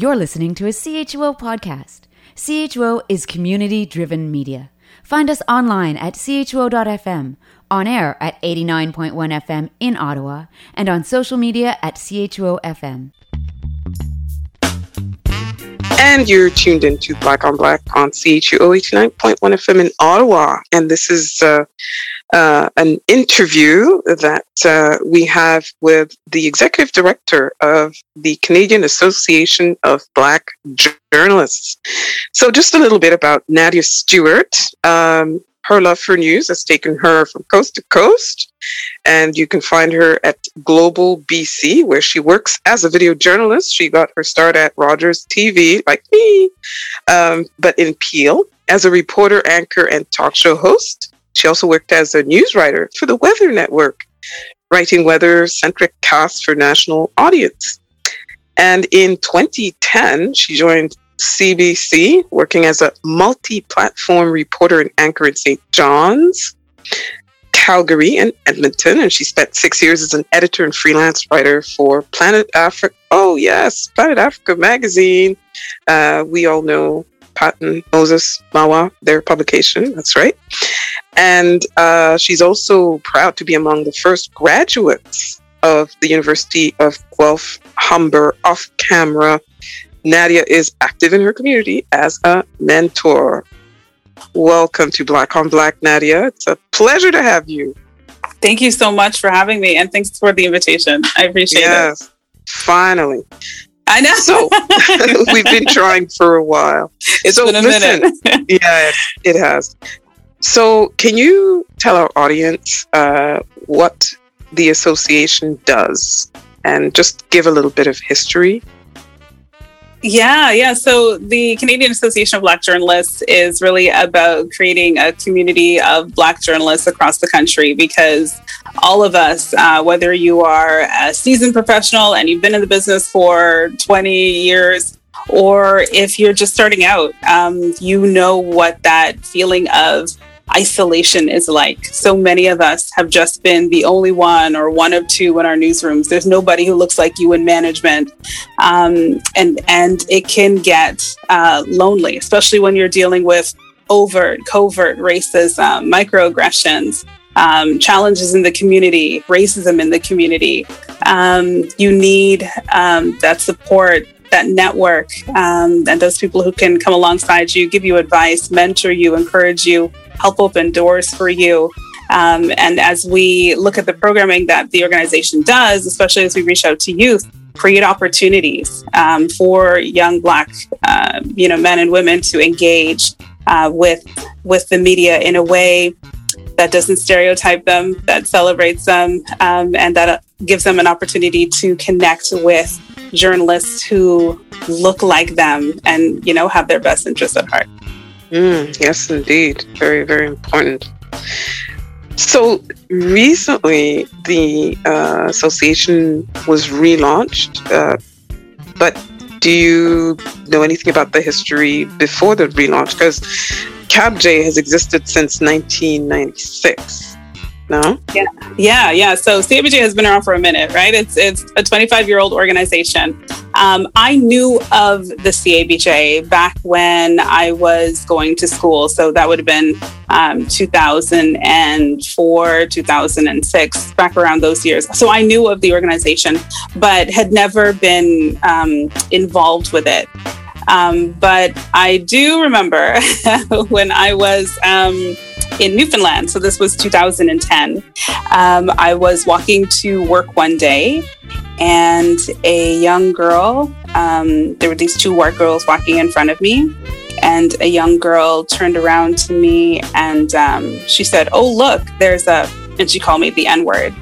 You're listening to a CHUO podcast. CHUO is community driven media. Find us online at chuo.fm, on air at 89.1 FM in Ottawa, and on social media at CHUO FM. And you're tuned into Black on Black on CHUO 89.1 FM in Ottawa. And this is uh, uh, an interview that uh, we have with the executive director of the Canadian Association of Black Journalists. So, just a little bit about Nadia Stewart. Um, her love for news has taken her from coast to coast, and you can find her at Global BC, where she works as a video journalist. She got her start at Rogers TV, like me, um, but in Peel as a reporter, anchor, and talk show host. She also worked as a news writer for the Weather Network, writing weather centric casts for national audience. And in 2010, she joined CBC, working as a multi platform reporter and anchor in St. John's, Calgary, and Edmonton. And she spent six years as an editor and freelance writer for Planet Africa. Oh, yes, Planet Africa magazine. Uh, we all know Patton, Moses, Mawa, their publication. That's right. And uh, she's also proud to be among the first graduates of the University of Guelph Humber off camera Nadia is active in her community as a mentor. Welcome to Black on Black, Nadia. It's a pleasure to have you. Thank you so much for having me, and thanks for the invitation. I appreciate yes, it. Yes, finally. I know. So we've been trying for a while. It's so been a listen, minute. yeah, it has. So, can you tell our audience uh, what the association does and just give a little bit of history yeah, yeah. So the Canadian Association of Black Journalists is really about creating a community of Black journalists across the country because all of us, uh, whether you are a seasoned professional and you've been in the business for 20 years, or if you're just starting out, um, you know what that feeling of isolation is like. So many of us have just been the only one or one of two in our newsrooms. There's nobody who looks like you in management, um, and and it can get uh, lonely, especially when you're dealing with overt, covert racism, microaggressions. Um, challenges in the community, racism in the community. Um, you need um, that support that network um, and those people who can come alongside you, give you advice, mentor you, encourage you, help open doors for you. Um, and as we look at the programming that the organization does, especially as we reach out to youth, create opportunities um, for young Black, uh, you know, men and women to engage uh, with with the media in a way that doesn't stereotype them, that celebrates them, um, and that uh, gives them an opportunity to connect with journalists who look like them and you know have their best interests at heart. Mm, yes, indeed. Very, very important. So recently, the uh, association was relaunched, uh, but do you know anything about the history before the relaunch? Because CABJ has existed since 1996. No? Yeah, yeah, yeah. So CABJ has been around for a minute, right? It's it's a 25 year old organization. Um, I knew of the CABJ back when I was going to school. So that would have been um, 2004, 2006, back around those years. So I knew of the organization, but had never been um, involved with it. Um, but I do remember when I was um, in Newfoundland. So this was 2010. Um, I was walking to work one day, and a young girl, um, there were these two white girls walking in front of me. And a young girl turned around to me and um, she said, Oh, look, there's a, and she called me the N word.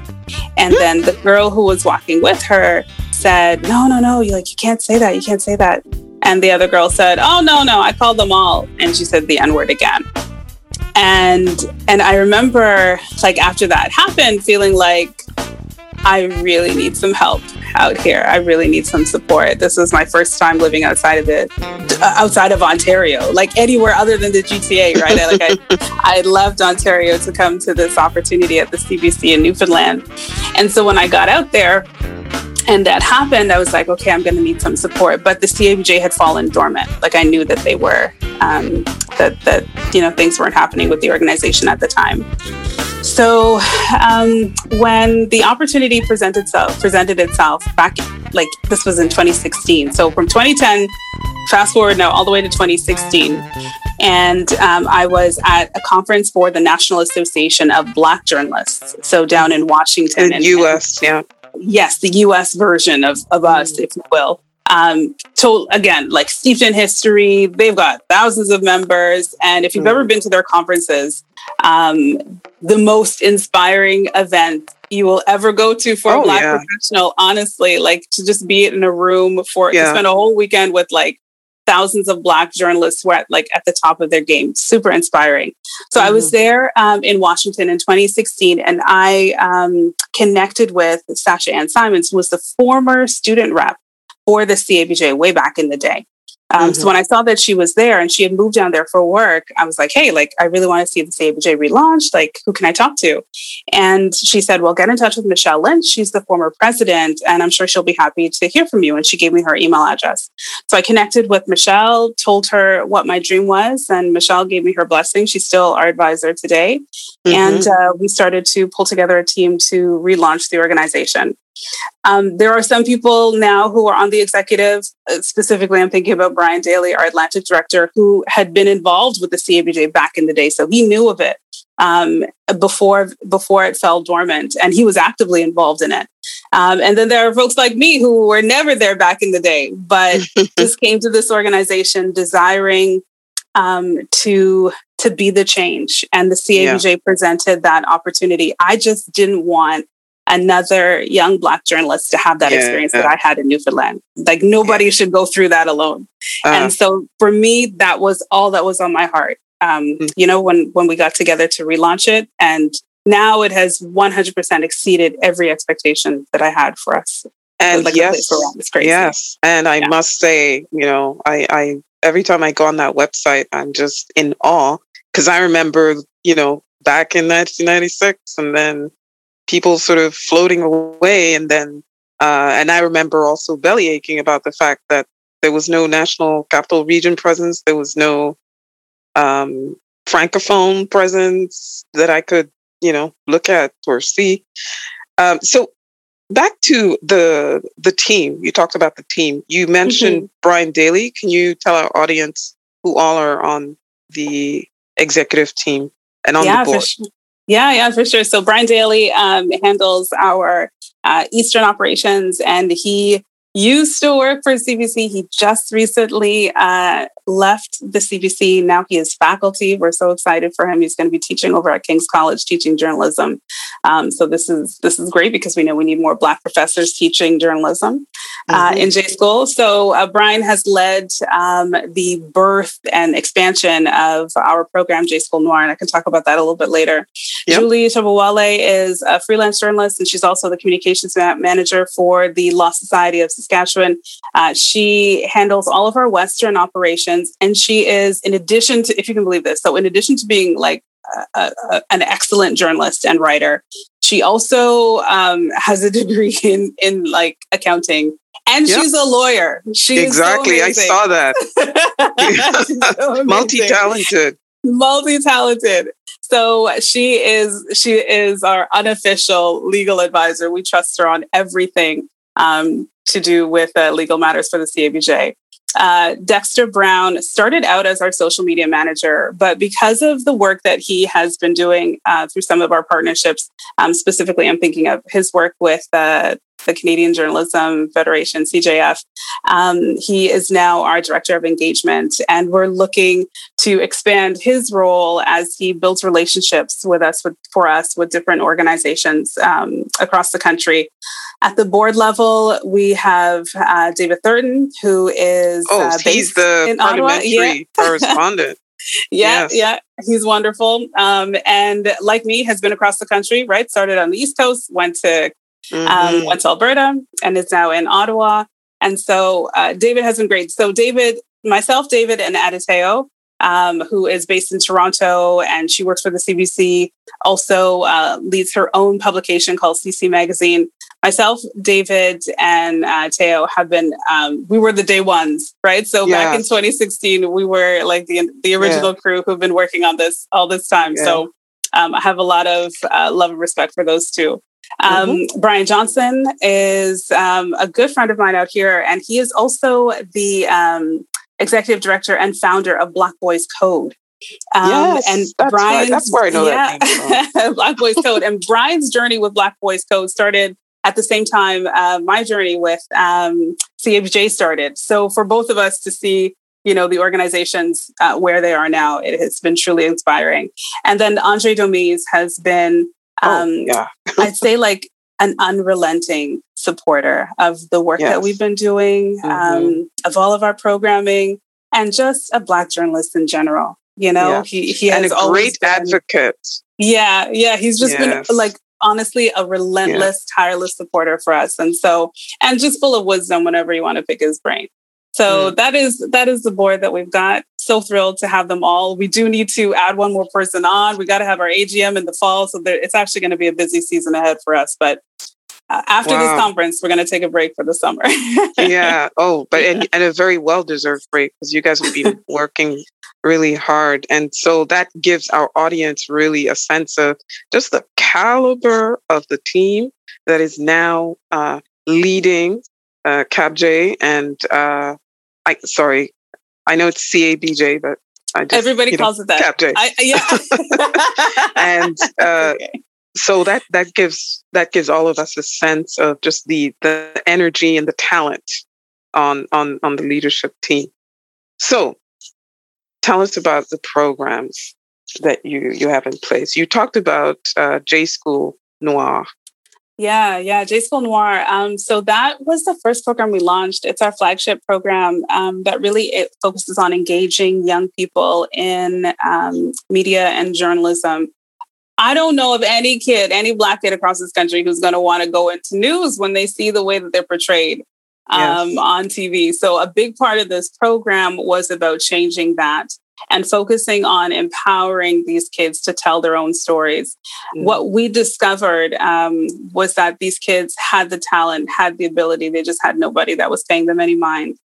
And then the girl who was walking with her said, No, no, no, you like, you can't say that. You can't say that. And the other girl said, Oh, no, no, I called them all. And she said the N word again. And and i remember like after that happened feeling like i really need some help out here. I really need some support. This was my first time living outside of it uh, outside of ontario like anywhere other than the gta right? Like i i left ontario to come to this opportunity at the cbc in newfoundland. And so when i got out there and that happened, I was like, okay, I'm going to need some support. But the CABJ had fallen dormant. Like I knew that they were, um, that that you know things weren't happening with the organization at the time. So um, when the opportunity presented itself, presented itself back, like this was in 2016. So from 2010, fast forward now all the way to 2016, and um, I was at a conference for the National Association of Black Journalists. So down in Washington, in U.S. yeah yes, the US version of, of us, if you will. Um, told again, like steeped in history, they've got thousands of members. And if you've mm. ever been to their conferences, um, the most inspiring event you will ever go to for oh, a black yeah. professional, honestly, like to just be in a room for yeah. to spend a whole weekend with like thousands of black journalists were at, like at the top of their game super inspiring so mm-hmm. i was mm-hmm. there um, in washington in 2016 and i um, connected with sasha ann simons who was the former student rep for the cabj way back in the day um, mm-hmm. So when I saw that she was there and she had moved down there for work, I was like, "Hey, like I really want to see the CABJ relaunched. Like, who can I talk to?" And she said, "Well, get in touch with Michelle Lynch. She's the former president, and I'm sure she'll be happy to hear from you." And she gave me her email address. So I connected with Michelle, told her what my dream was, and Michelle gave me her blessing. She's still our advisor today, mm-hmm. and uh, we started to pull together a team to relaunch the organization. Um, there are some people now who are on the executive. Uh, specifically, I'm thinking about Brian Daly, our Atlantic director, who had been involved with the CABJ back in the day, so he knew of it um, before before it fell dormant, and he was actively involved in it. Um, and then there are folks like me who were never there back in the day, but just came to this organization desiring um, to to be the change, and the CABJ yeah. presented that opportunity. I just didn't want another young black journalist to have that yeah, experience yeah. that I had in Newfoundland. Like nobody yeah. should go through that alone. Uh, and so for me, that was all that was on my heart. Um, mm-hmm. You know, when when we got together to relaunch it, and now it has 100% exceeded every expectation that I had for us. And like yes, yes, and I must say, you know, I, I every time I go on that website, I'm just in awe because I remember, you know, back in 1996, and then people sort of floating away. And then, uh, and I remember also belly aching about the fact that there was no national capital region presence. There was no um, francophone presence that I could, you know, look at or see. Um, so back to the the team. You talked about the team. You mentioned mm-hmm. Brian Daly. Can you tell our audience who all are on the executive team and on yeah, the board? Sure. Yeah, yeah, for sure. So Brian Daly um, handles our uh, Eastern operations, and he used to work for CBC. He just recently uh, left the CBC. Now he is faculty. We're so excited for him. He's going to be teaching over at King's College, teaching journalism. Um, so this is this is great because we know we need more Black professors teaching journalism uh, mm-hmm. in J School. So uh, Brian has led um, the birth and expansion of our program, J School Noir, and I can talk about that a little bit later. Yep. Julie Chabawale is a freelance journalist, and she's also the communications manager for the Law Society of Saskatchewan. Uh, she handles all of our Western operations and she is, in addition to, if you can believe this, so in addition to being like a, a, an excellent journalist and writer, she also um, has a degree in in like accounting and yep. she's a lawyer. She's exactly. So I saw that. so Multi-talented. Multi-talented. So she is she is our unofficial legal advisor. We trust her on everything um, to do with uh, legal matters for the CABJ uh, Dexter Brown started out as our social media manager, but because of the work that he has been doing uh, through some of our partnerships, um, specifically, I'm thinking of his work with uh, the Canadian Journalism Federation, CJF. Um, he is now our director of engagement, and we're looking to expand his role as he builds relationships with us, with, for us, with different organizations um, across the country. At the board level, we have uh, David Thurton, who is oh, uh, he's the parliamentary yeah. correspondent. yeah, yes. yeah, he's wonderful. Um, and like me, has been across the country. Right, started on the East Coast, went to um, mm-hmm. um, went to Alberta, and is now in Ottawa. And so uh, David has been great. So David, myself, David, and Adeteyo, um, who is based in Toronto, and she works for the CBC. Also uh, leads her own publication called CC Magazine myself, David, and uh, Teo have been. Um, we were the day ones, right? So yeah. back in 2016, we were like the the original yeah. crew who've been working on this all this time. Yeah. So um, I have a lot of uh, love and respect for those two. Um, mm-hmm. Brian Johnson is um, a good friend of mine out here, and he is also the um, executive director and founder of Black Boys Code. Um, yes, and that's Brian's, that's where I know yeah, that Black Boys Code. And Brian's journey with Black Boys Code started at the same time uh, my journey with um, started. So for both of us to see, you know, the organizations uh, where they are now, it has been truly inspiring. And then Andray Domise has been, oh, um, oh, yeah. I'd say, like an unrelenting supporter of the work yes. that we've been doing, mm-hmm. um, of all of our programming, and just a Black journalist in general. You know, yes. he he has and a great been, advocate. Yeah, yeah, he's just yes. been like honestly a relentless, yeah. tireless supporter for us, and so and just full of wisdom whenever you want to pick his brain. So mm. that is that is the board that we've got. So thrilled to have them all. We do need to add one more person on. We got to have our AGM in the fall, so there, it's actually going to be a busy season ahead for us. But uh, after wow. this conference, we're going to take a break for the summer. yeah. Oh, but and, and a very well deserved break because you guys will be working really hard. And so that gives our audience really a sense of just the caliber of the team that is now uh, leading uh, CABJ and uh, I sorry, I know it's CABJ, but I just, everybody calls know, it that. CABJ. I, yeah, and uh, okay so that that gives that gives all of us a sense of just the the energy and the talent on on on the leadership team. So tell us about the programs that you you have in place. You talked about uh, J School Noir. Yeah, yeah, J School Noir. Um, so that was the first program we launched. It's our flagship program um, that really it focuses on engaging young people in um, media and journalism. I don't know of any kid, any black kid across this country who's going to want to go into news when they see the way that they're portrayed um, yes. on TV. So a big part of this program was about changing that and focusing on empowering these kids to tell their own stories. Mm. What we discovered um, was that these kids had the talent, had the ability, they just had nobody that was paying them any mind.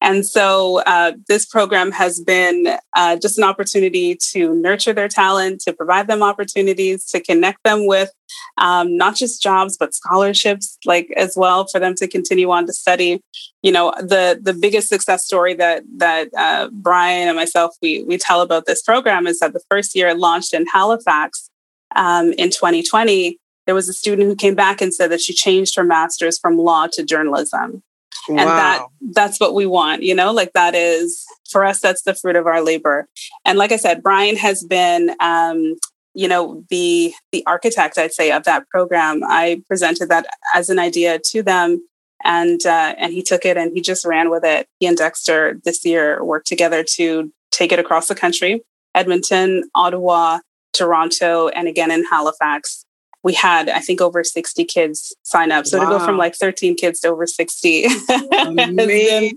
And so uh, this program has been uh, just an opportunity to nurture their talent, to provide them opportunities, to connect them with um, not just jobs but scholarships, like as well for them to continue on to study. You know, the the biggest success story that that uh, Brian and myself we we tell about this program is that the first year it launched in Halifax um, in 2020. There was a student who came back and said that she changed her master's from law to journalism and that that's what we want you know like that is for us that's the fruit of our labor. And like i said brian has been um, you know the the architect i'd say of that program. I presented that as an idea to them and uh, and he took it and he just ran with it. He and dexter this year worked together to take it across the country edmonton ottawa toronto and again in halifax we had i think over 60 kids sign up. So wow. to go from like 13 kids to over 60 has, been,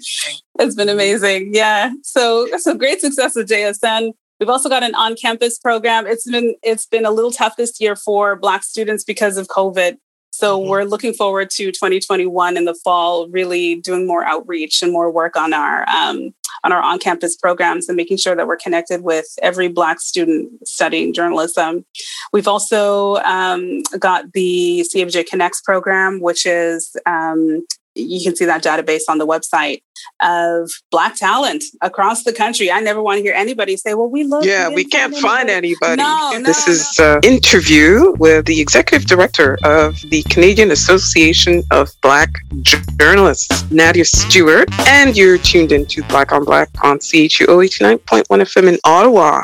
has been amazing. Yeah. So so great success with jsn we've also got an on-campus program. It's been it's been a little tough this year for black students because of covid so mm-hmm. we're looking forward to 2021 in the fall, really doing more outreach and more work on our um, on our on-campus programs and making sure that we're connected with every Black student studying journalism. We've also um, got the CABJ Connects program, which is um, you can see that database on the website of black talent across the country. I never want to hear anybody say, "Well, we look." Yeah, we, we can't find anybody. No, no, this no, is an interview with the executive director of the Canadian Association of Black Journalists, Nadia Stewart, and you're tuned into Black on Black on CHUO 89.1 FM in Ottawa.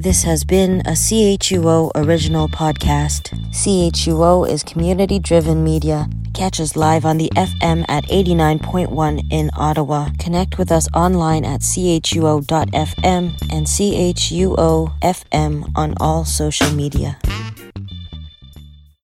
This has been a CHUO original podcast. CHUO is community driven media. Catch us live on the FM at 89.1 in Ottawa. Connect with us online at chuo.fm and chuo.fm on all social media.